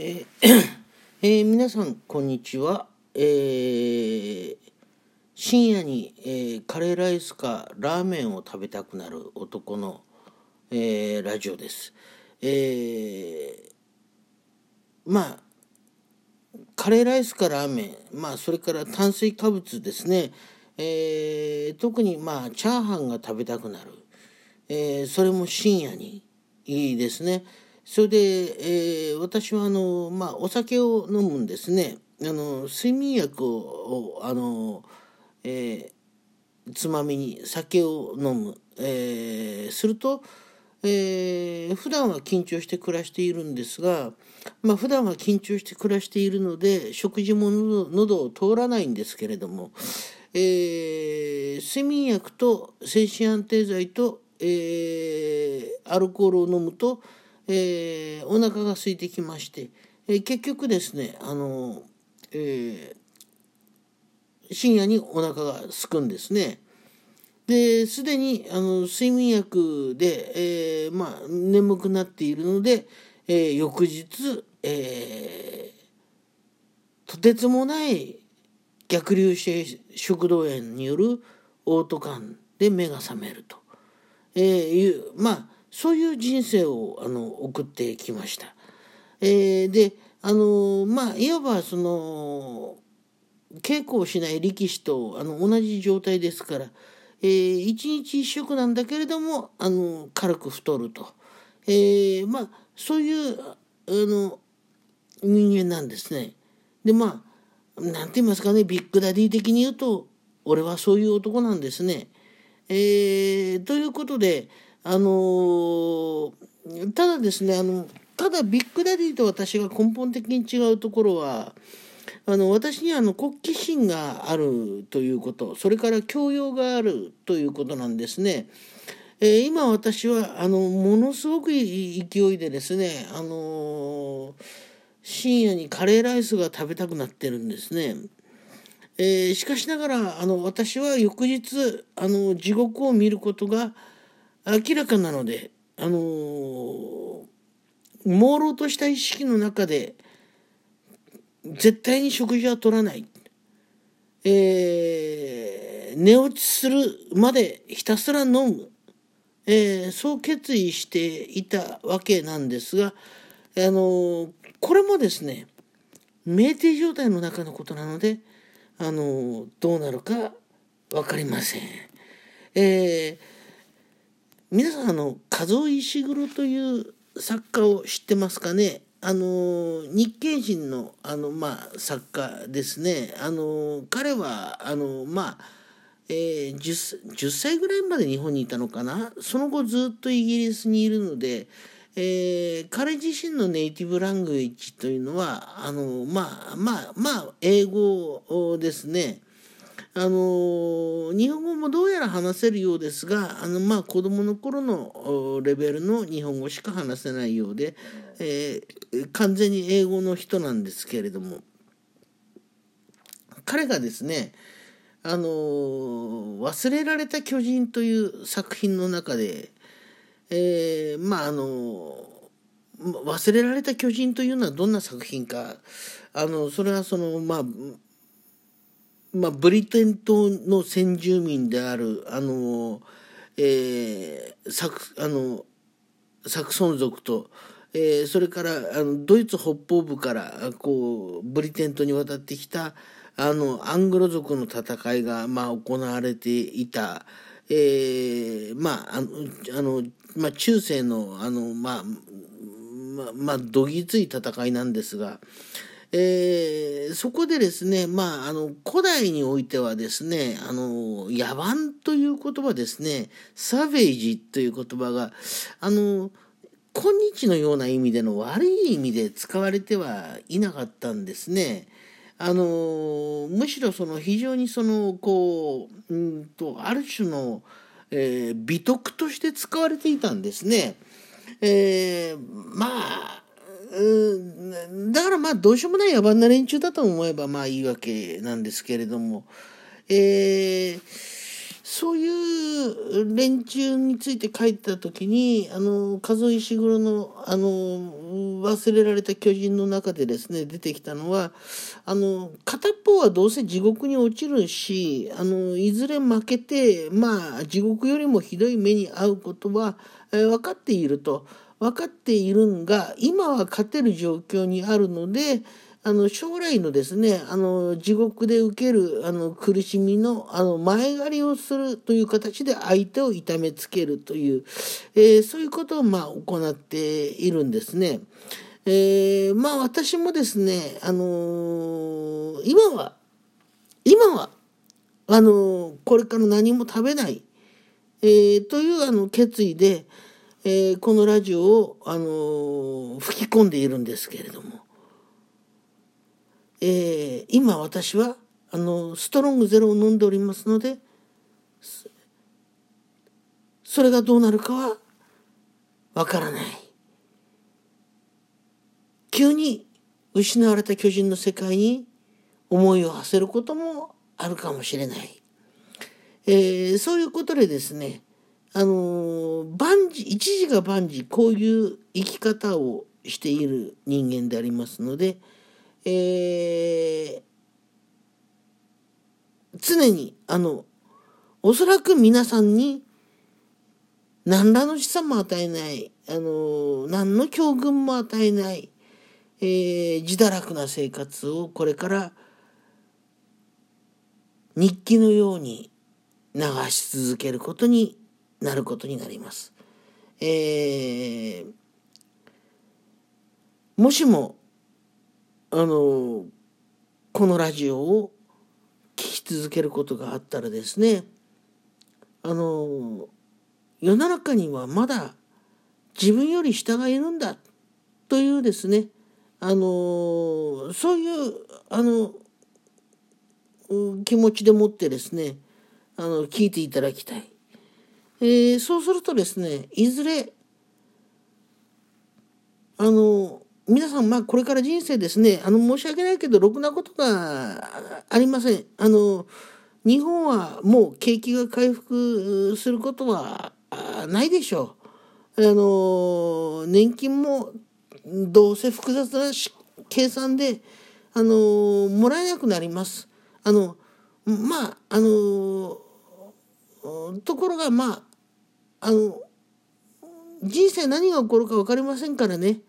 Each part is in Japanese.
えーえー皆さんこんにちは、えー深夜に、えーカレーライスかラーメンを食べたくなる男の、えーラジオです、えーまあカレーライスかラーメンまあそれから炭水化物ですね、えー特にまあチャーハンが食べたくなる、えーそれも深夜にいいですね。それで、えー私はあの、まあ、お酒を飲むんですね。あの睡眠薬をあの、えーつまみに酒を飲む、えーすると、えー普段は緊張して暮らしているんですが、まあ普段は緊張して暮らしているので食事も喉を通らないんですけれども、えー睡眠薬と精神安定剤と、えーアルコールを飲むと、えーお腹が空いてきまして、えー結局ですねあの、えー深夜にお腹が空くんですね。ですでにあの睡眠薬で、えーまあ、眠くなっているので、えー翌日、えーとてつもない逆流性食道炎による嘔吐感で目が覚めると、えーいうまあそういう人生をあの送ってきました。えーであのまあいわばその稽古をしない力士とあの同じ状態ですから、えー一日一食なんだけれどもあの軽く太ると、えーまあそういうあの人間なんですね。でまあなんて言いますかねビッグダディ的に言うと俺はそういう男なんですね。えーということであのーただですねあのただビッグダディと私が根本的に違うところはあの私にはあの国旗心があるということそれから教養があるということなんですね。えー今私はあのものすごく勢いでですねあの深夜にカレーライスが食べたくなってるんですね。えーしかしながらあの私は翌日あの地獄を見ることが明らかなのであの朦朧とした意識の中で絶対に食事は取らない、えー寝落ちするまでひたすら飲む、えーそう決意していたわけなんですが、あのこれもですね酩酊状態の中のことなので、あのどうなるか分かりません。えー皆さんあの数尾石黒という作家を知ってますかね？あの日系人のあの、まあ、作家ですね。あの彼はあのまあえー 10, 10歳ぐらいまで日本にいたのかな？その後ずっとイギリスにいるので、えー彼自身のネイティブラングエッジというのはあのまあまあまあ英語ですね。あの日本語もどうやら話せるようですがあの、まあ、子どもの頃のレベルの日本語しか話せないようで、えー完全に英語の人なんですけれども彼がですね「あの忘れられた巨人」という作品の中で、えーまああの忘れられた巨人というのはどんな作品かあのそれはそのまあまあ、ブリテン島の先住民であるあの、えーサクあのサクソン族と、えーそれからあのドイツ北方部からこうブリテン島に渡ってきたあのアングロ族の戦いが、まあ、行われていた、えーまああのあの、まあ、中世のあの、まあまあ、まあ、どぎつい戦いなんですが。えーそこでですね、まあ、あの古代においてはですねあの野蛮という言葉ですねサベージという言葉があの今日のような意味での悪い意味で使われてはいなかったんですね。あのむしろその非常にそのこううんとある種の、えー美徳として使われていたんですね。えーまあうん。だからまあどうしようもない野蛮な連中だと思えばまあいいわけなんですけれども、えーそういう連中について書いた時にあの数石黒のあの忘れられた巨人の中でですね出てきたのはあの片方はどうせ地獄に落ちるしあのいずれ負けてまあ地獄よりもひどい目に遭うことは、えー、分かっていると。分かっているんが今は勝てる状況にあるのであの将来のですねあの地獄で受けるあの苦しみのあの前借りをするという形で相手を痛めつけるという、えー、そういうことをまあ行っているんですね。えー、まあ私もですね、あのー、今は今はあのこれから何も食べない、え、というあの決意で、えこのラジオを、あの吹き込んでいるんですけれども。えー、今私はあのストロングゼロを飲んでおりますのでそれがどうなるかはわからない急に失われた巨人の世界に思いを馳せることもあるかもしれない、えー、そういうことでですねあの万事一時が万事こういう生き方をしている人間でありますので、えー、常にあのおそらく皆さんに何らの資産も与えないあの何の教訓も与えない、えー、自堕落な生活をこれから日記のように流し続けることになることになります。えー、もしもあのこのラジオを聴き続けることがあったらですねあの世の中にはまだ自分より下がいるんだというですねあのそういうあの気持ちでもってですねあの聞いていただきたい、えー、そうするとですねいずれあの皆さん、まあ、これから人生ですね、あの、申し訳ないけど、ろくなことがありません。あの、日本はもう景気が回復することはないでしょう。あの、年金もどうせ複雑な計算で、あの、もらえなくなります。あの、まあ、あの、ところが、まあ、あの、人生何が起こるか分かりませんからね。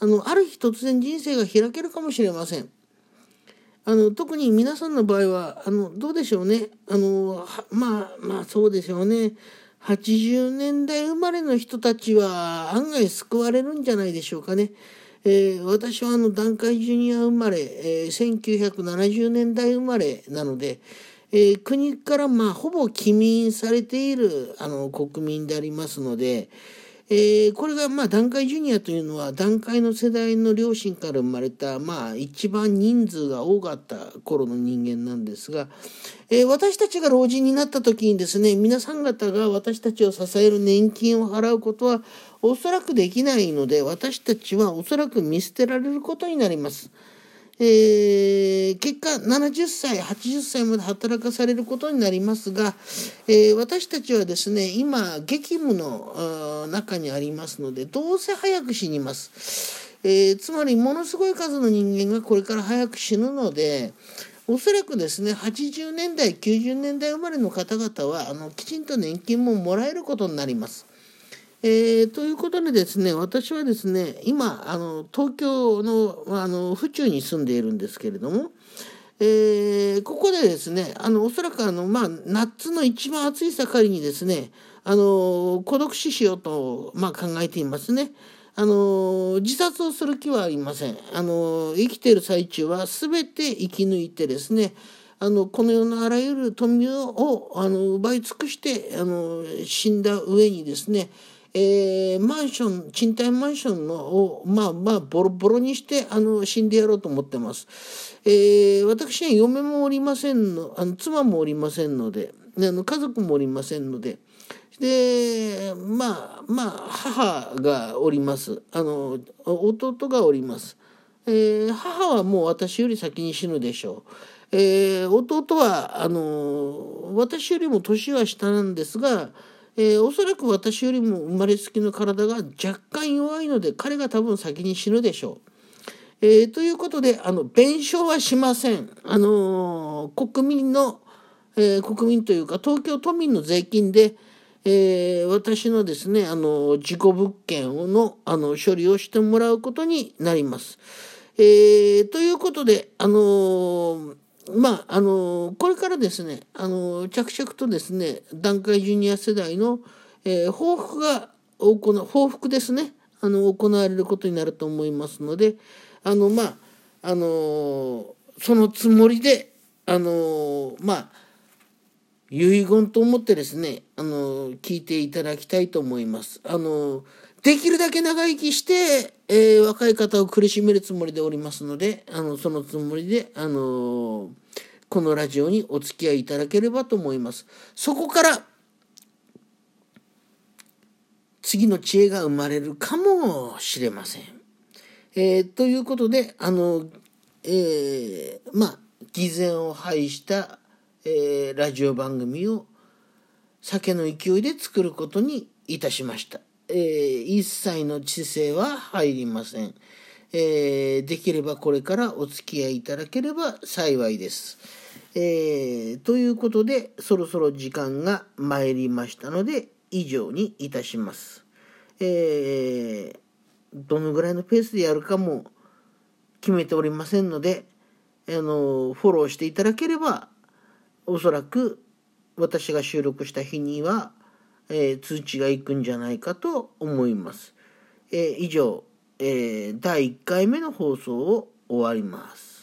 あのある日突然人生が開けるかもしれません。あの特に皆さんの場合はあのどうでしょうねあのまあまあそうでしょうね80年代生まれの人たちは案外救われるんじゃないでしょうかね。えー、私はあの団塊ジュニア生まれ、えー、1970年代生まれなので、えー、国からまあほぼ帰民されているあの国民でありますので、えー、これがまあ団塊ジュニアというのは団塊の世代の両親から生まれたまあ一番人数が多かった頃の人間なんですが、えー、私たちが老人になった時にですね皆さん方が私たちを支える年金を払うことはおそらくできないので私たちはおそらく見捨てられることになります。えー、結果70歳80歳まで働かされることになりますが、えー、私たちはですね今激務の中にありますのでどうせ早く死にます、えー、つまりものすごい数の人間がこれから早く死ぬのでおそらくですね80年代90年代生まれの方々はあのきちんと年金ももらえることになります。えー、ということでですね私はですね今あの東京のあの府中に住んでいるんですけれども、えー、ここでですねあのおそらくあの、まあ、夏の一番暑い盛りにですねあの孤独死しようと、まあ、考えていますね。あの自殺をする気はありません。あの生きている最中は全て生き抜いてですねあのこの世のあらゆる富をあの奪い尽くしてあの死んだ上にですねえー、マンション賃貸マンションのをまあまあボロボロにしてあの死んでやろうと思ってます。えー、私は嫁もおりませんのあの妻もおりませんのであの家族もおりませんので。でまあまあ母がおりますあの弟がおります、えー、母はもう私より先に死ぬでしょう、えー、弟はあの私よりも年は下なんですが、えー、おそらく私よりも生まれつきの体が若干弱いので彼が多分先に死ぬでしょう。えー、ということであの弁償はしません。あの国民の、え国民というか東京都民の税金で、え私のですねあの事故物件のあの処理をしてもらうことになります。えということであのまああのこれからですねあの着々とですね団塊ジュニア世代の、えー、報復が行報復ですねあの行われることになると思いますのであのまああのそのつもりであのまあ遺言と思ってですねあの聞いていただきたいと思います。あのできるだけ長生きして、えー、若い方を苦しめるつもりでおりますので、あの、そのつもりで、あのー、このラジオにお付き合いいただければと思います。そこから、次の知恵が生まれるかもしれません。えー、ということで、あの、えー、まあ、偽善を排した、えー、ラジオ番組を酒の勢いで作ることにいたしました。えー、一切の知性は入りません、えー、できればこれからお付き合いいただければ幸いです。えー、ということでそろそろ時間が参りましたので以上にいたします。えー、どのぐらいのペースでやるかも決めておりませんのであのフォローしていただければおそらく私が収録した日にはえー、通知がいくんじゃないかと思います。えー、以上、えー、第1回目の放送を終わります。